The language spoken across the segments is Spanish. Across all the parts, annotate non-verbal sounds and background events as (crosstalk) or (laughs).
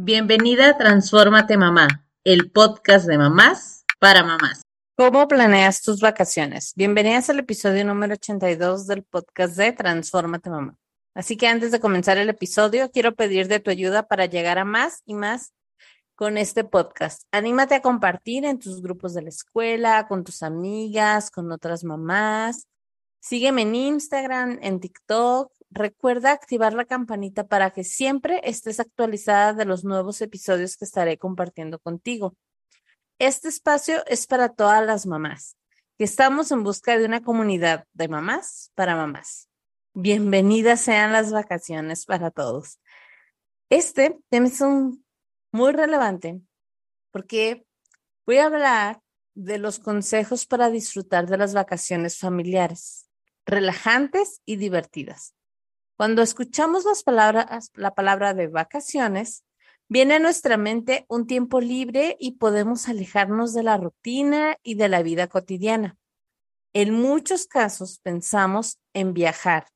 Bienvenida a Transfórmate Mamá, el podcast de mamás para mamás. ¿Cómo planeas tus vacaciones? Bienvenidas al episodio número 82 del podcast de Transfórmate Mamá. Así que antes de comenzar el episodio, quiero pedir de tu ayuda para llegar a más y más con este podcast. Anímate a compartir en tus grupos de la escuela, con tus amigas, con otras mamás. Sígueme en Instagram, en TikTok, recuerda activar la campanita para que siempre estés actualizada de los nuevos episodios que estaré compartiendo contigo. Este espacio es para todas las mamás, que estamos en busca de una comunidad de mamás para mamás. Bienvenidas sean las vacaciones para todos. Este tema es un muy relevante porque voy a hablar de los consejos para disfrutar de las vacaciones familiares, relajantes y divertidas. Cuando escuchamos las palabras, la palabra de vacaciones, viene a nuestra mente un tiempo libre y podemos alejarnos de la rutina y de la vida cotidiana. En muchos casos pensamos en viajar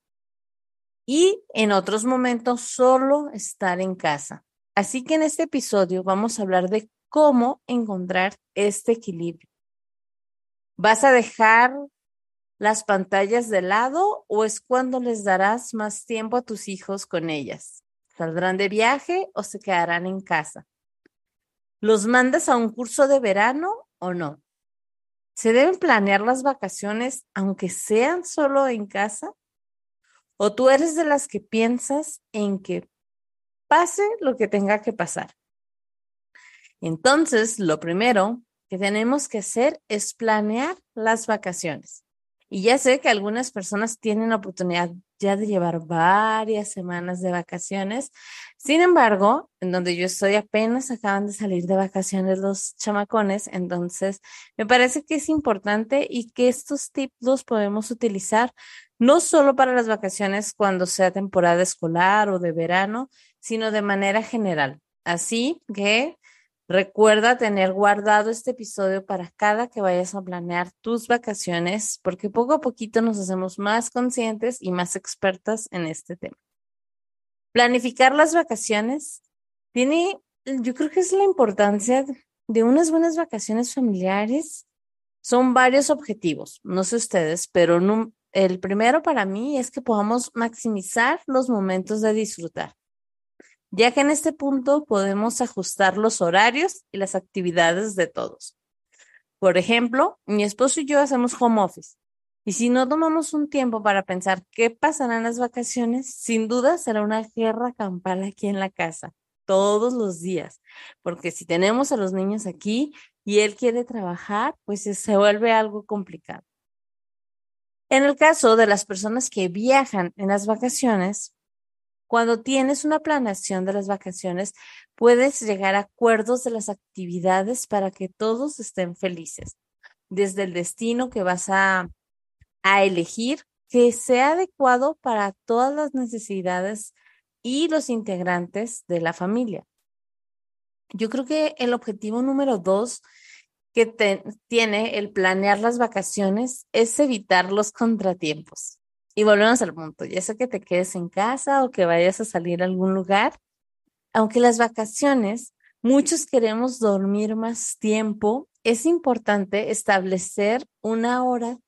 y en otros momentos solo estar en casa. Así que en este episodio vamos a hablar de cómo encontrar este equilibrio. ¿Vas a dejar las pantallas de lado o es cuando les darás más tiempo a tus hijos con ellas? ¿Saldrán de viaje o se quedarán en casa? ¿Los mandas a un curso de verano o no? ¿Se deben planear las vacaciones aunque sean solo en casa? ¿O tú eres de las que piensas en que pase lo que tenga que pasar? Entonces, lo primero que tenemos que hacer es planear las vacaciones. Y ya sé que algunas personas tienen la oportunidad ya de llevar varias semanas de vacaciones. Sin embargo, en donde yo estoy apenas acaban de salir de vacaciones los chamacones, entonces me parece que es importante y que estos tips los podemos utilizar no solo para las vacaciones cuando sea temporada escolar o de verano, sino de manera general. Así que Recuerda tener guardado este episodio para cada que vayas a planear tus vacaciones, porque poco a poquito nos hacemos más conscientes y más expertas en este tema. Planificar las vacaciones tiene, yo creo que es la importancia de unas buenas vacaciones familiares. Son varios objetivos, no sé ustedes, pero el primero para mí es que podamos maximizar los momentos de disfrutar ya que en este punto podemos ajustar los horarios y las actividades de todos. Por ejemplo, mi esposo y yo hacemos home office. Y si no tomamos un tiempo para pensar qué pasará en las vacaciones, sin duda será una guerra campal aquí en la casa, todos los días. Porque si tenemos a los niños aquí y él quiere trabajar, pues se vuelve algo complicado. En el caso de las personas que viajan en las vacaciones, cuando tienes una planeación de las vacaciones, puedes llegar a acuerdos de las actividades para que todos estén felices. Desde el destino que vas a, a elegir, que sea adecuado para todas las necesidades y los integrantes de la familia. Yo creo que el objetivo número dos que tiene el planear las vacaciones es evitar los contratiempos. Y volvemos al punto, ya sea que te quedes en casa o que vayas a salir a algún lugar, aunque las vacaciones, muchos queremos dormir más tiempo, es importante establecer una hora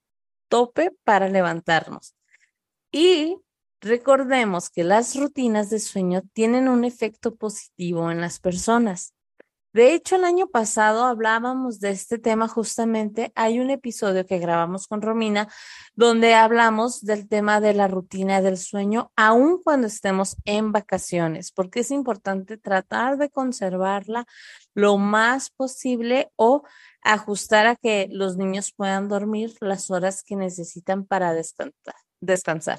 tope para levantarnos. Y recordemos que las rutinas de sueño tienen un efecto positivo en las personas. De hecho, el año pasado hablábamos de este tema justamente. Hay un episodio que grabamos con Romina donde hablamos del tema de la rutina del sueño, aun cuando estemos en vacaciones, porque es importante tratar de conservarla lo más posible o ajustar a que los niños puedan dormir las horas que necesitan para descansar.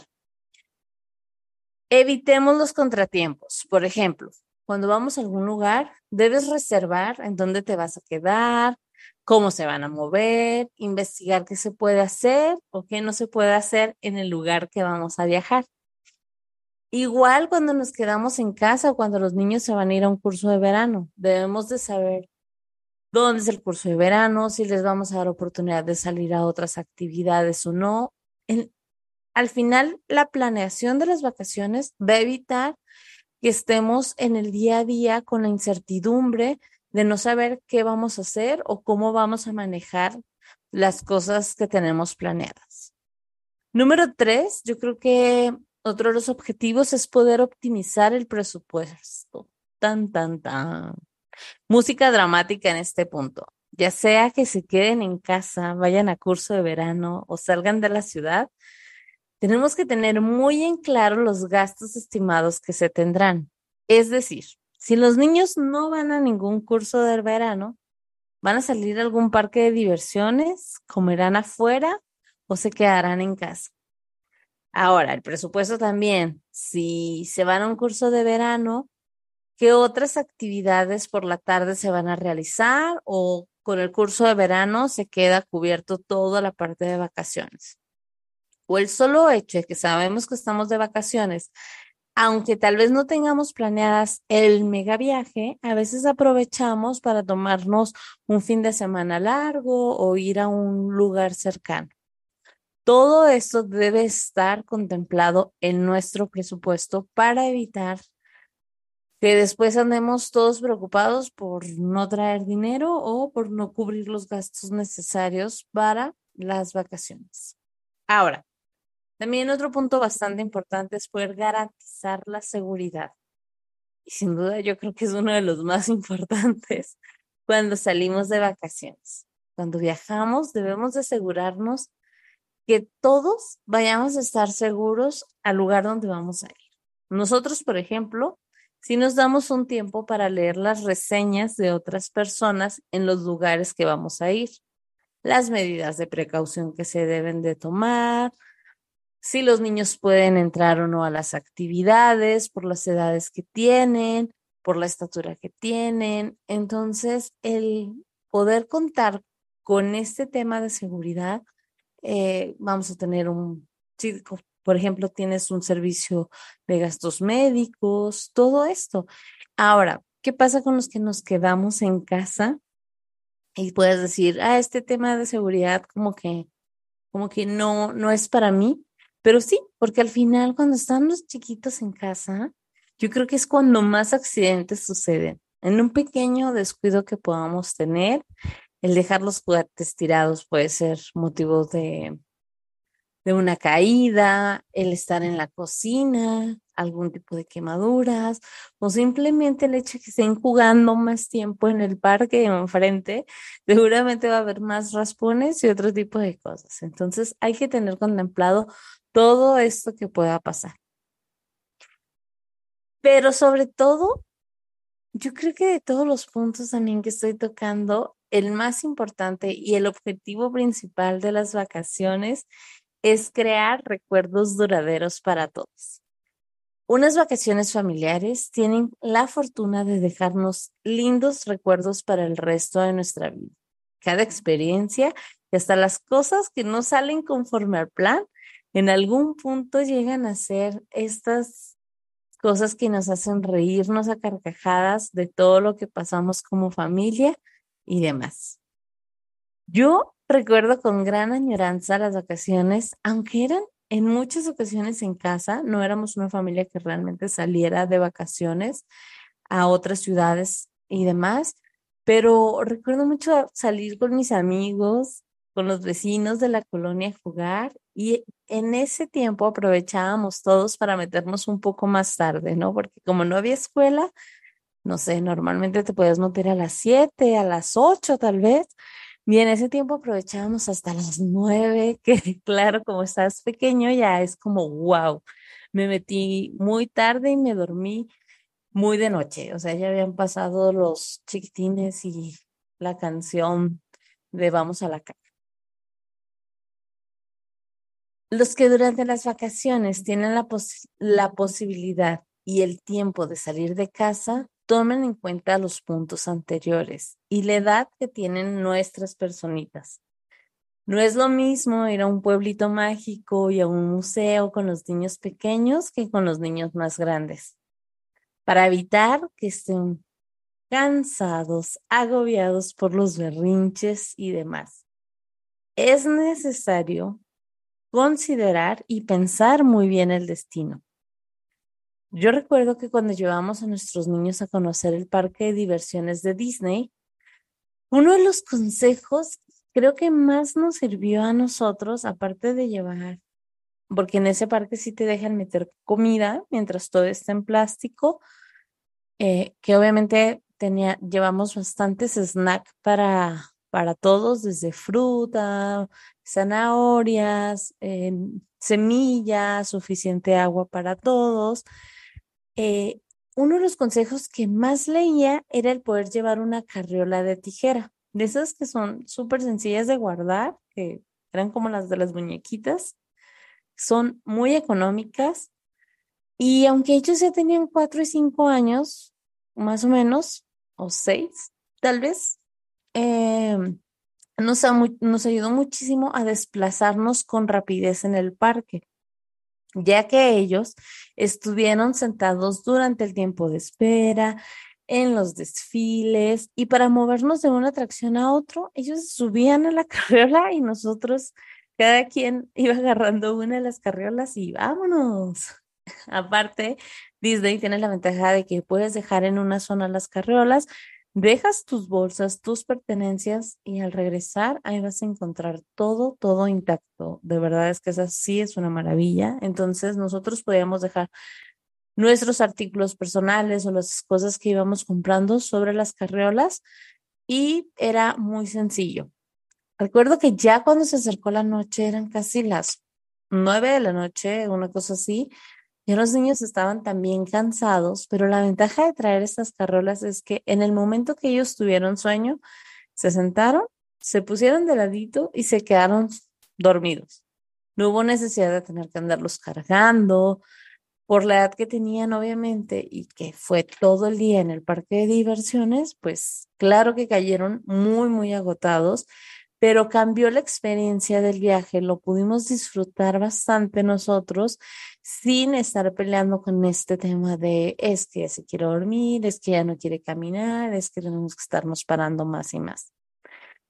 Evitemos los contratiempos. Por ejemplo, cuando vamos a algún lugar, debes reservar en dónde te vas a quedar, cómo se van a mover, investigar qué se puede hacer o qué no se puede hacer en el lugar que vamos a viajar. Igual cuando nos quedamos en casa o cuando los niños se van a ir a un curso de verano, debemos de saber dónde es el curso de verano, si les vamos a dar oportunidad de salir a otras actividades o no. al final, la planeación de las vacaciones va a evitar que estemos en el día a día con la incertidumbre de no saber qué vamos a hacer o cómo vamos a manejar las cosas que tenemos planeadas. Número tres, yo creo que otro de los objetivos es poder optimizar el presupuesto. Tan, tan, tan. Música dramática en este punto. Ya sea que se queden en casa, vayan a curso de verano o salgan de la ciudad, tenemos que tener muy en claro los gastos estimados que se tendrán. Es decir, si los niños no van a ningún curso del verano, van a salir a algún parque de diversiones, comerán afuera o se quedarán en casa. Ahora, el presupuesto también, si se van a un curso de verano, ¿qué otras actividades por la tarde se van a realizar o con el curso de verano se queda cubierto toda la parte de vacaciones? O el solo hecho de que sabemos que estamos de vacaciones aunque tal vez no tengamos planeadas el mega viaje, a veces aprovechamos para tomarnos un fin de semana largo o ir a un lugar cercano. Todo esto debe estar contemplado en nuestro presupuesto para evitar que después andemos todos preocupados por no traer dinero o por no cubrir los gastos necesarios para las vacaciones. Ahora, también otro punto bastante importante es poder garantizar la seguridad. Y sin duda yo creo que es uno de los más (laughs) importantes cuando salimos de vacaciones. Cuando viajamos debemos de asegurarnos que todos vayamos a estar seguros al lugar donde vamos a ir. Nosotros, por ejemplo, si nos damos un tiempo para leer las reseñas de otras personas en los lugares que vamos a ir, las medidas de precaución que se deben de tomar, si los niños pueden entrar o no a las actividades por las edades que tienen, por la estatura que tienen. Entonces, el poder contar con este tema de seguridad, eh, vamos a tener un, si, por ejemplo, tienes un servicio de gastos médicos, todo esto. Ahora, ¿qué pasa con los que nos quedamos en casa? Y puedes decir, ah, este tema de seguridad como que, como que no, no es para mí. Pero sí, porque al final cuando están los chiquitos en casa, yo creo que es cuando más accidentes suceden. En un pequeño descuido que podamos tener, el dejar los juguetes tirados puede ser motivo de, de una caída, el estar en la cocina, algún tipo de quemaduras, o simplemente el hecho de que estén jugando más tiempo en el parque enfrente, (laughs) seguramente va a haber más raspones y otro tipo de cosas. Entonces hay que tener contemplado todo esto que pueda pasar. Pero sobre todo, yo creo que de todos los puntos también que estoy tocando, el más importante y el objetivo principal de las vacaciones es crear recuerdos duraderos para todos. Unas vacaciones familiares tienen la fortuna de dejarnos lindos recuerdos para el resto de nuestra vida. Cada experiencia y hasta las cosas que no salen conforme al plan en algún punto llegan a ser estas cosas que nos hacen reírnos a carcajadas de todo lo que pasamos como familia y demás. Yo recuerdo con gran añoranza las vacaciones, aunque eran en muchas ocasiones en casa, no éramos una familia que realmente saliera de vacaciones a otras ciudades y demás, pero recuerdo mucho salir con mis amigos, con los vecinos de la colonia a jugar y en ese tiempo aprovechábamos todos para meternos un poco más tarde, ¿no? Porque como no había escuela, no sé, normalmente te puedes meter a las 7, a las 8 tal vez. Y en ese tiempo aprovechábamos hasta las 9, que (laughs) claro, como estás pequeño ya es como, wow, me metí muy tarde y me dormí muy de noche. O sea, ya habían pasado los chiquitines y la canción de Vamos a la calle. Los que durante las vacaciones tienen la, la posibilidad y el tiempo de salir de casa, tomen en cuenta los puntos anteriores y la edad que tienen nuestras personitas. No es lo mismo ir a un pueblito mágico y a un museo con los niños pequeños que con los niños más grandes. Para evitar que estén cansados, agobiados por los berrinches y demás. Es necesario considerar y pensar muy bien el destino. Yo recuerdo que cuando llevamos a nuestros niños a conocer el parque de diversiones de Disney, uno de los consejos creo que más nos sirvió a nosotros, aparte de llevar, porque en ese parque sí te dejan meter comida mientras todo está en plástico, eh, que obviamente tenía, llevamos bastantes snacks para, para todos, desde fruta, zanahorias, eh, semillas, suficiente agua para todos. Eh, uno de los consejos que más leía era el poder llevar una carriola de tijera, de esas que son súper sencillas de guardar, que eran como las de las muñequitas, son muy económicas y aunque ellos ya tenían cuatro y cinco años, más o menos, o seis, tal vez, em, nos, nos ayudó muchísimo a desplazarnos con rapidez en el parque, ya que ellos estuvieron sentados durante el tiempo de espera, en los desfiles y para movernos de una atracción a otro, ellos subían a la (laughs) carriola y nosotros, cada quien iba agarrando una de las carriolas y vámonos. Aparte, Disney tiene la ventaja de que puedes dejar en una zona las carriolas, dejas tus bolsas, tus pertenencias y al regresar ahí vas a encontrar todo, todo intacto. De verdad es que esa sí es una maravilla. Entonces nosotros podíamos dejar nuestros artículos personales o las cosas que íbamos comprando sobre las carriolas y era muy sencillo. Recuerdo que ya cuando se acercó la noche eran casi las nueve de la noche, una cosa así, ya los niños estaban también cansados, pero la ventaja de traer estas carrolas es que en el momento que ellos tuvieron sueño, se sentaron, se pusieron de ladito y se quedaron dormidos. No hubo necesidad de tener que andarlos cargando. Por la edad que tenían, obviamente, y que fue todo el día en el parque de diversiones, pues claro que cayeron muy, muy agotados, pero cambió la experiencia del viaje, lo pudimos disfrutar bastante nosotros sin estar peleando con este tema de es que se quiere dormir, es que ya no quiere caminar, es que tenemos que estarnos parando más y más.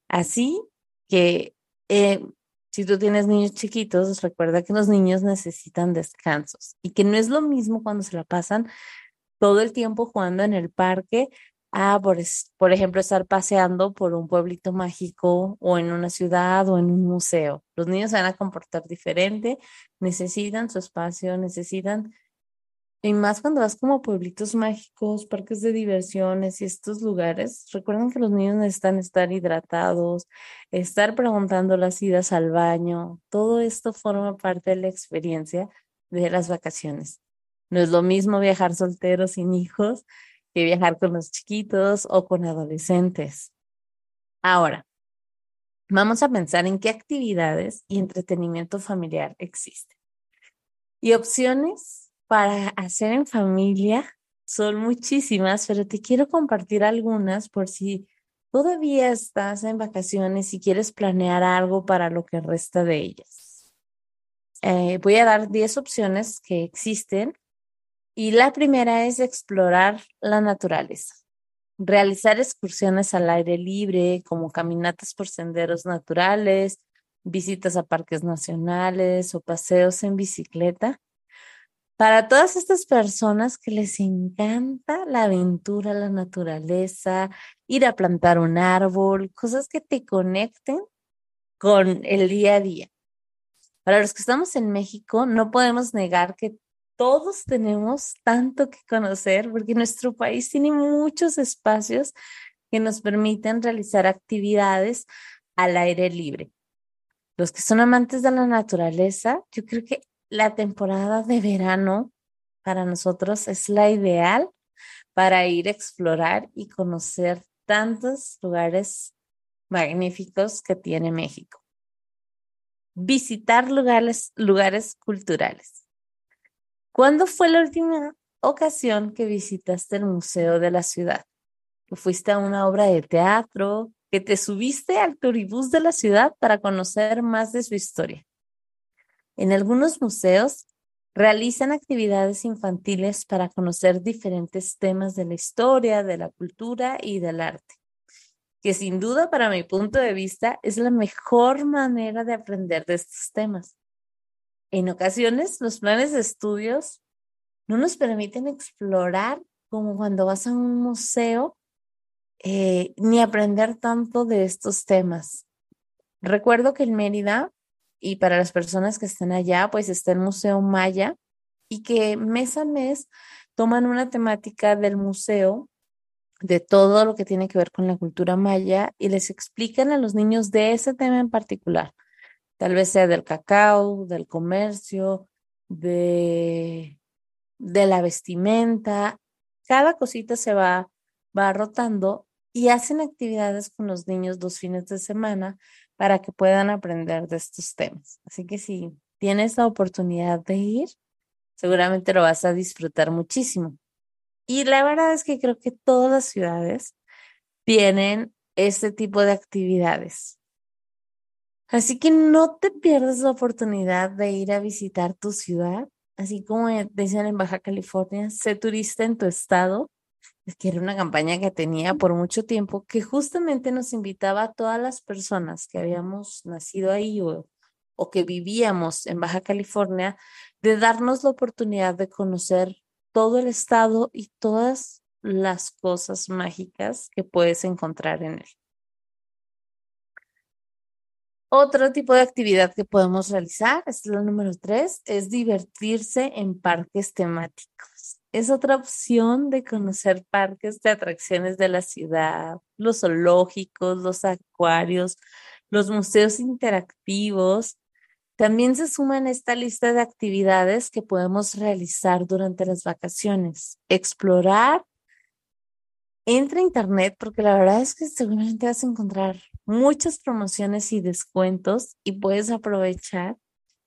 Así que eh, si tú tienes niños chiquitos, recuerda que los niños necesitan descansos y que no es lo mismo cuando se la pasan todo el tiempo jugando en el parque Ah, por, por ejemplo, estar paseando por un pueblito mágico o en una ciudad o en un museo. Los niños se van a comportar diferente, necesitan su espacio, necesitan, y más cuando vas como pueblitos mágicos, parques de diversiones y estos lugares, recuerden que los niños necesitan estar hidratados, estar preguntando las idas al baño, todo esto forma parte de la experiencia de las vacaciones. No es lo mismo viajar soltero sin hijos que viajar con los chiquitos o con adolescentes. Ahora, vamos a pensar en qué actividades y entretenimiento familiar existen. Y opciones para hacer en familia son muchísimas, pero te quiero compartir algunas por si todavía estás en vacaciones y quieres planear algo para lo que resta de ellas. Eh, voy a dar 10 opciones que existen y la primera es explorar la naturaleza, realizar excursiones al aire libre, como caminatas por senderos naturales, visitas a parques nacionales o paseos en bicicleta. Para todas estas personas que les encanta la aventura, la naturaleza, ir a plantar un árbol, cosas que te conecten con el día a día. Para los que estamos en México, no podemos negar que todos tenemos tanto que conocer porque nuestro país tiene muchos espacios que nos permiten realizar actividades al aire libre. Los que son amantes de la naturaleza, yo creo que la temporada de verano para nosotros es la ideal para ir a explorar y conocer tantos lugares magníficos que tiene México. Visitar lugares, lugares culturales. ¿Cuándo fue la última ocasión que visitaste el museo de la ciudad? ¿Que fuiste a una obra de teatro? ¿Que te subiste al turibús de la ciudad para conocer más de su historia? En algunos museos realizan actividades infantiles para conocer diferentes temas de la historia, de la cultura y del arte, que sin duda para mi punto de vista es la mejor manera de aprender de estos temas. En ocasiones, los planes de estudios no nos permiten explorar como cuando vas a un museo, eh, ni aprender tanto de estos temas. Recuerdo que en Mérida, y para las personas que están allá, pues está el Museo Maya, y que mes a mes toman una temática del museo de todo lo que tiene que ver con la cultura maya y les explican a los niños de ese tema en particular. Tal vez sea del cacao, del comercio, de, de la vestimenta. Cada cosita se va, va rotando y hacen actividades con los niños dos fines de semana para que puedan aprender de estos temas. Así que si tienes la oportunidad de ir, seguramente lo vas a disfrutar muchísimo. Y la verdad es que creo que todas las ciudades tienen este tipo de actividades. Así que no te pierdas la oportunidad de ir a visitar tu ciudad, así como decían en Baja California, sé turista en tu estado. Es que era una campaña que tenía por mucho tiempo que justamente nos invitaba a todas las personas que habíamos nacido ahí o que vivíamos en Baja California de darnos la oportunidad de conocer todo el estado y todas las cosas mágicas que puedes encontrar en él. Otro tipo de actividad que podemos realizar, es lo número tres, es divertirse en parques temáticos. Es otra opción de conocer parques de atracciones de la ciudad, los zoológicos, los acuarios, los museos interactivos, también se suma en esta lista de actividades que podemos realizar durante las vacaciones. Explorar. Entra a internet porque la verdad es que seguramente vas a encontrar muchas promociones y descuentos y puedes aprovechar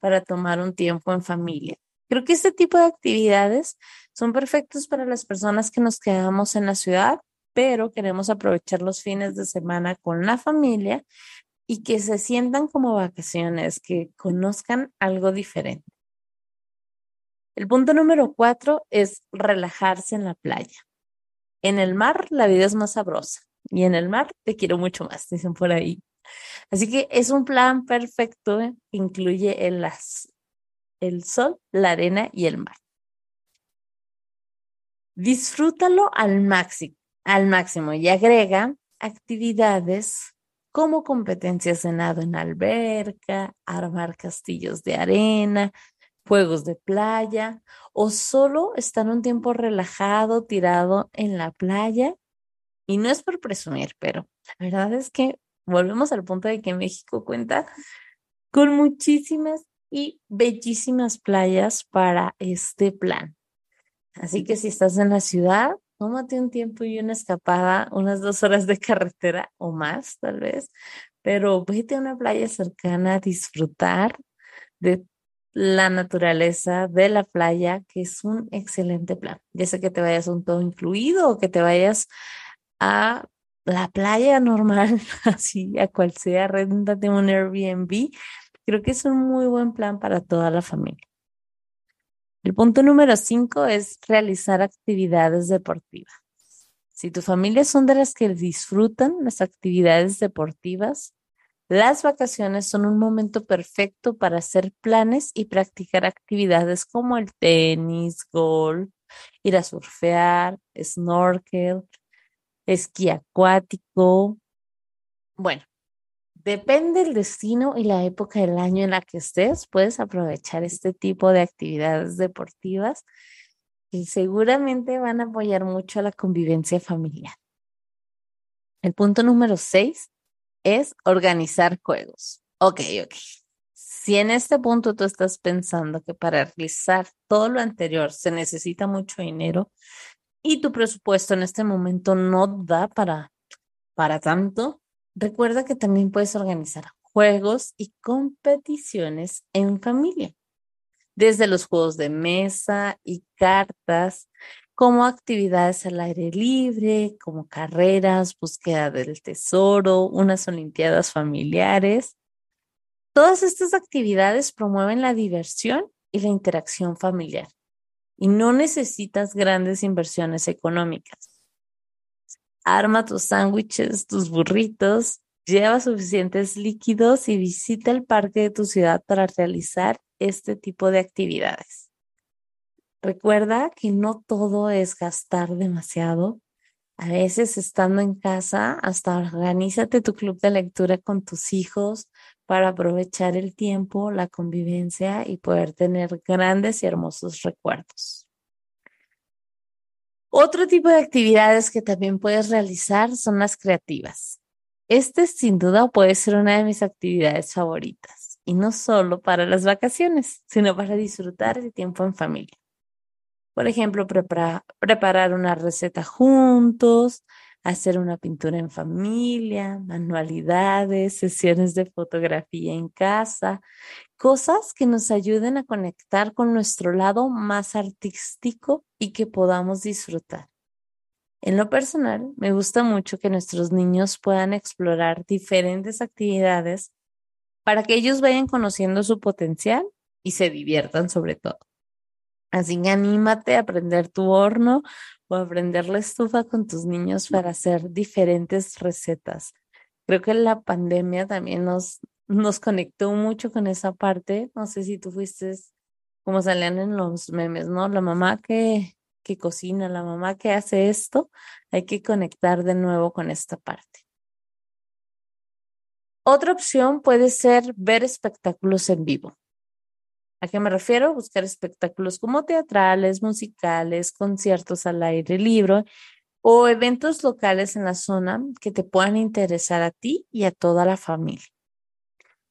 para tomar un tiempo en familia. Creo que este tipo de actividades son perfectos para las personas que nos quedamos en la ciudad, pero queremos aprovechar los fines de semana con la familia y que se sientan como vacaciones, que conozcan algo diferente. El punto número cuatro es relajarse en la playa. En el mar la vida es más sabrosa y en el mar te quiero mucho más, dicen por ahí. Así que es un plan perfecto ¿eh? incluye el, las, el sol, la arena y el mar. Disfrútalo al máximo, al máximo y agrega actividades como competencias de nado en alberca, armar castillos de arena, juegos de playa o solo estar un tiempo relajado, tirado en la playa. Y no es por presumir, pero la verdad es que volvemos al punto de que México cuenta con muchísimas y bellísimas playas para este plan. Así que si estás en la ciudad, tómate un tiempo y una escapada, unas dos horas de carretera o más tal vez, pero vete a una playa cercana a disfrutar de la naturaleza de la playa, que es un excelente plan. Ya sea que te vayas un todo incluido o que te vayas a la playa normal, (laughs) así a cual sea, réntate un Airbnb. Creo que es un muy buen plan para toda la familia. El punto número cinco es realizar actividades deportivas. Si tu familia son de las que disfrutan las actividades deportivas, las vacaciones son un momento perfecto para hacer planes y practicar actividades como el tenis, golf, ir a surfear, snorkel, esquí acuático. Bueno, Depende del destino y la época del año en la que estés, puedes aprovechar este tipo de actividades deportivas y seguramente van a apoyar mucho a la convivencia familiar. El punto número seis es organizar juegos. Ok, ok. Si en este punto tú estás pensando que para realizar todo lo anterior se necesita mucho dinero y tu presupuesto en este momento no da para, para tanto, Recuerda que también puedes organizar juegos y competiciones en familia, desde los juegos de mesa y cartas, como actividades al aire libre, como carreras, búsqueda del tesoro, unas olimpiadas familiares. Todas estas actividades promueven la diversión y la interacción familiar y no necesitas grandes inversiones económicas arma tus sándwiches, tus burritos, lleva suficientes líquidos y visita el parque de tu ciudad para realizar este tipo de actividades. Recuerda que no todo es gastar demasiado. A veces estando en casa, hasta organízate tu club de lectura con tus hijos para aprovechar el tiempo, la convivencia y poder tener grandes y hermosos recuerdos. Otro tipo de actividades que también puedes realizar son las creativas. Este sin duda puede ser una de mis actividades favoritas y no solo para las vacaciones, sino para disfrutar de tiempo en familia. Por ejemplo, preparar una receta juntos, hacer una pintura en familia, manualidades, sesiones de fotografía en casa, cosas que nos ayuden a conectar con nuestro lado más artístico y que podamos disfrutar. En lo personal, me gusta mucho que nuestros niños puedan explorar diferentes actividades para que ellos vayan conociendo su potencial y se diviertan sobre todo. Así que anímate a aprender tu horno o a aprender la estufa con tus niños para hacer diferentes recetas. Creo que la pandemia también nos, nos conectó mucho con esa parte. No sé si tú fuiste como salían en los memes, ¿no? La mamá que, que cocina, la mamá que hace esto, hay que conectar de nuevo con esta parte. Otra opción puede ser ver espectáculos en vivo. ¿A qué me refiero? Buscar espectáculos como teatrales, musicales, conciertos al aire libre o eventos locales en la zona que te puedan interesar a ti y a toda la familia.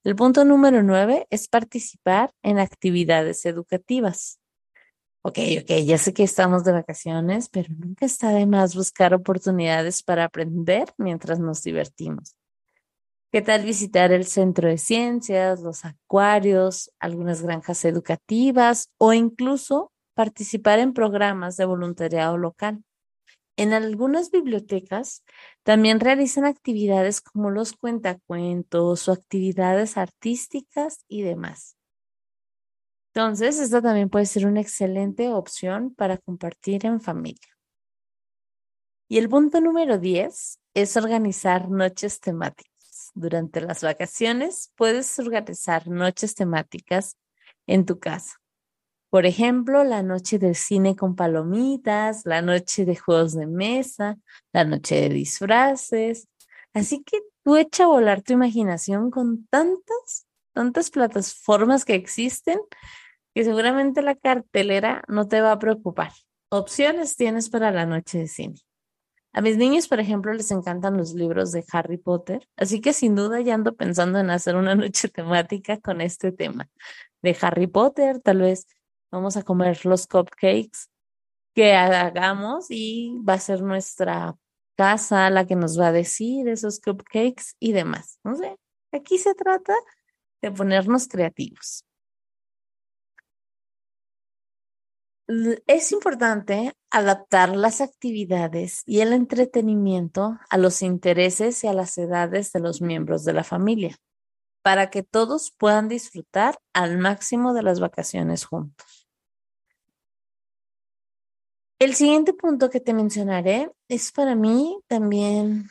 El punto número nueve es participar en actividades educativas. Ok, ok, ya sé que estamos de vacaciones, pero nunca está de más buscar oportunidades para aprender mientras nos divertimos. ¿Qué tal visitar el centro de ciencias, los acuarios, algunas granjas educativas o incluso participar en programas de voluntariado local? En algunas bibliotecas también realizan actividades como los cuentacuentos o actividades artísticas y demás. Entonces, esta también puede ser una excelente opción para compartir en familia. Y el punto número 10 es organizar noches temáticas durante las vacaciones, puedes organizar noches temáticas en tu casa. Por ejemplo, la noche de cine con palomitas, la noche de juegos de mesa, la noche de disfraces. Así que tú echa a volar tu imaginación con tantas, tantas plataformas que existen que seguramente la cartelera no te va a preocupar. Opciones tienes para la noche de cine. A mis niños, por ejemplo, les encantan los libros de Harry Potter, así que sin duda ya ando pensando en hacer una (laughs) noche temática con este tema de Harry Potter. Tal vez vamos a comer los cupcakes que hagamos y va a ser nuestra casa la que nos va a decir esos cupcakes y demás. No sé, aquí se trata de ponernos creativos. Es importante adaptar las actividades y el entretenimiento a los intereses y a las edades de los miembros de la familia, para que todos puedan disfrutar al máximo de las vacaciones juntos. El siguiente punto que te mencionaré es para mí también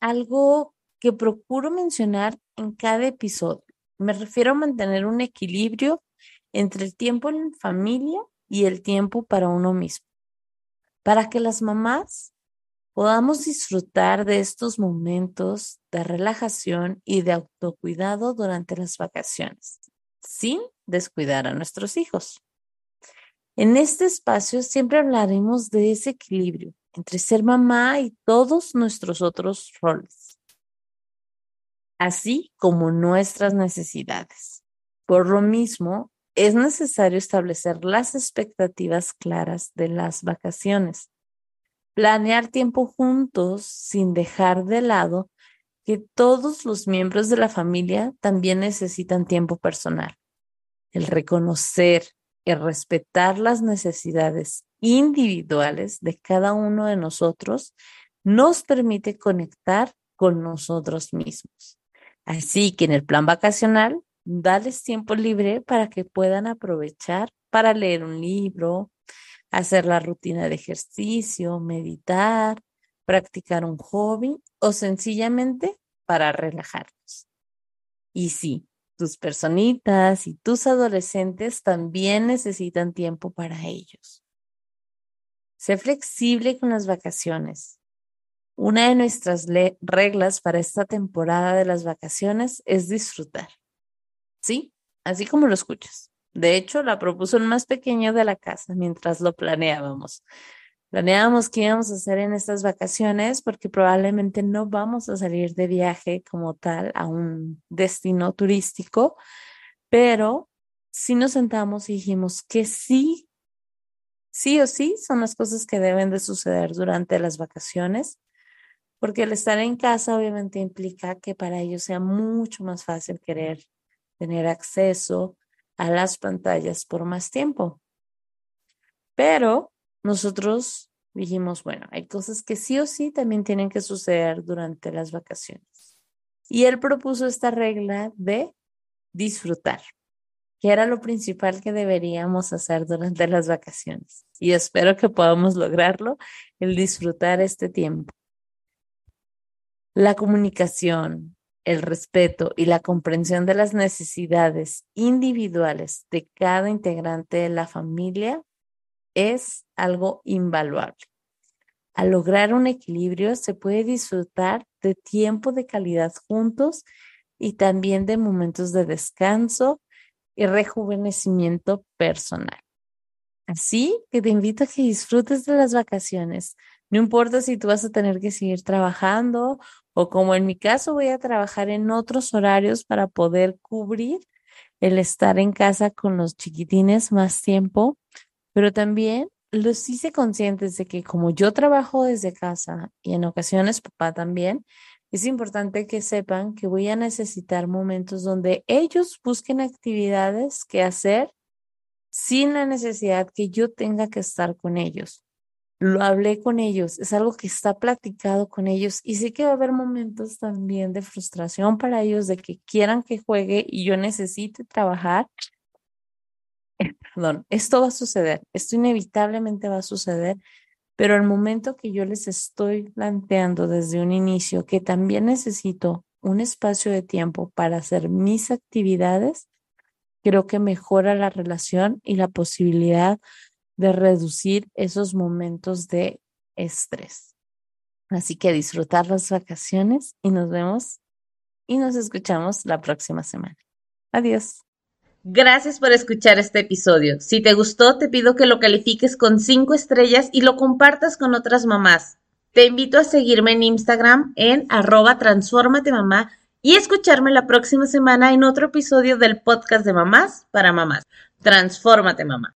algo que procuro mencionar en cada episodio. Me refiero a mantener un equilibrio entre el tiempo en familia y el tiempo para uno mismo, para que las mamás podamos disfrutar de estos momentos de relajación y de autocuidado durante las vacaciones, sin descuidar a nuestros hijos. En este espacio siempre hablaremos de ese equilibrio entre ser mamá y todos nuestros otros roles, así como nuestras necesidades. Por lo mismo, es necesario establecer las expectativas claras de las vacaciones. Planear tiempo juntos sin dejar de lado que todos los miembros de la familia también necesitan tiempo personal. El reconocer y respetar las necesidades individuales de cada uno de nosotros nos permite conectar con nosotros mismos. Así que en el plan vacacional Dales tiempo libre para que puedan aprovechar para leer un libro, hacer la rutina de ejercicio, meditar, practicar un hobby o sencillamente para relajarnos. Y sí, tus personitas y tus adolescentes también necesitan tiempo para ellos. Sé flexible con las vacaciones. Una de nuestras reglas para esta temporada de las vacaciones es disfrutar. Sí, así como lo escuchas. De hecho, la propuso el más pequeño de la casa mientras lo planeábamos. Planeábamos qué íbamos a hacer en estas vacaciones porque probablemente no vamos a salir de viaje como tal a un destino turístico, pero sí nos sentamos y dijimos que sí, sí o sí son las cosas que deben de suceder durante las vacaciones, porque el estar en casa obviamente implica que para ellos sea mucho más fácil querer tener acceso a las pantallas por más tiempo. Pero nosotros dijimos, bueno, hay cosas que sí o sí también tienen que suceder durante las vacaciones. Y él propuso esta regla de disfrutar, que era lo principal que deberíamos hacer durante las vacaciones. Y espero que podamos lograrlo, el disfrutar este tiempo. La comunicación, el respeto y la comprensión de las necesidades individuales de cada integrante de la familia es algo invaluable. Al lograr un equilibrio se puede disfrutar de tiempo de calidad juntos y también de momentos de descanso y rejuvenecimiento personal. Así que te invito a que disfrutes de las vacaciones. No importa si tú vas a tener que seguir trabajando o como en mi caso voy a trabajar en otros horarios para poder cubrir el estar en casa con los chiquitines más tiempo pero también los hice conscientes de que como yo trabajo desde casa y en ocasiones papá también, es importante que sepan que voy a necesitar momentos donde ellos busquen actividades que hacer sin la necesidad que yo tenga que estar con ellos. Lo hablé con ellos, es algo que está platicado con ellos y sé que va a haber momentos también de frustración para ellos de que quieran que juegue y yo necesite trabajar. Perdón, esto va a suceder, esto inevitablemente va a suceder, pero el momento que yo les estoy planteando desde un inicio que también necesito un espacio de tiempo para hacer mis actividades, creo que mejora la relación y la posibilidad de reducir esos momentos de estrés. Así que disfrutar las vacaciones y nos vemos y nos escuchamos la próxima semana. Adiós. Gracias por escuchar este episodio. Si te gustó, te pido que lo califiques con 5 estrellas y lo compartas con otras mamás. Te invito a seguirme en Instagram en arroba mamá y escucharme la próxima semana en otro episodio del podcast de mamás para mamás. Transfórmate mamá.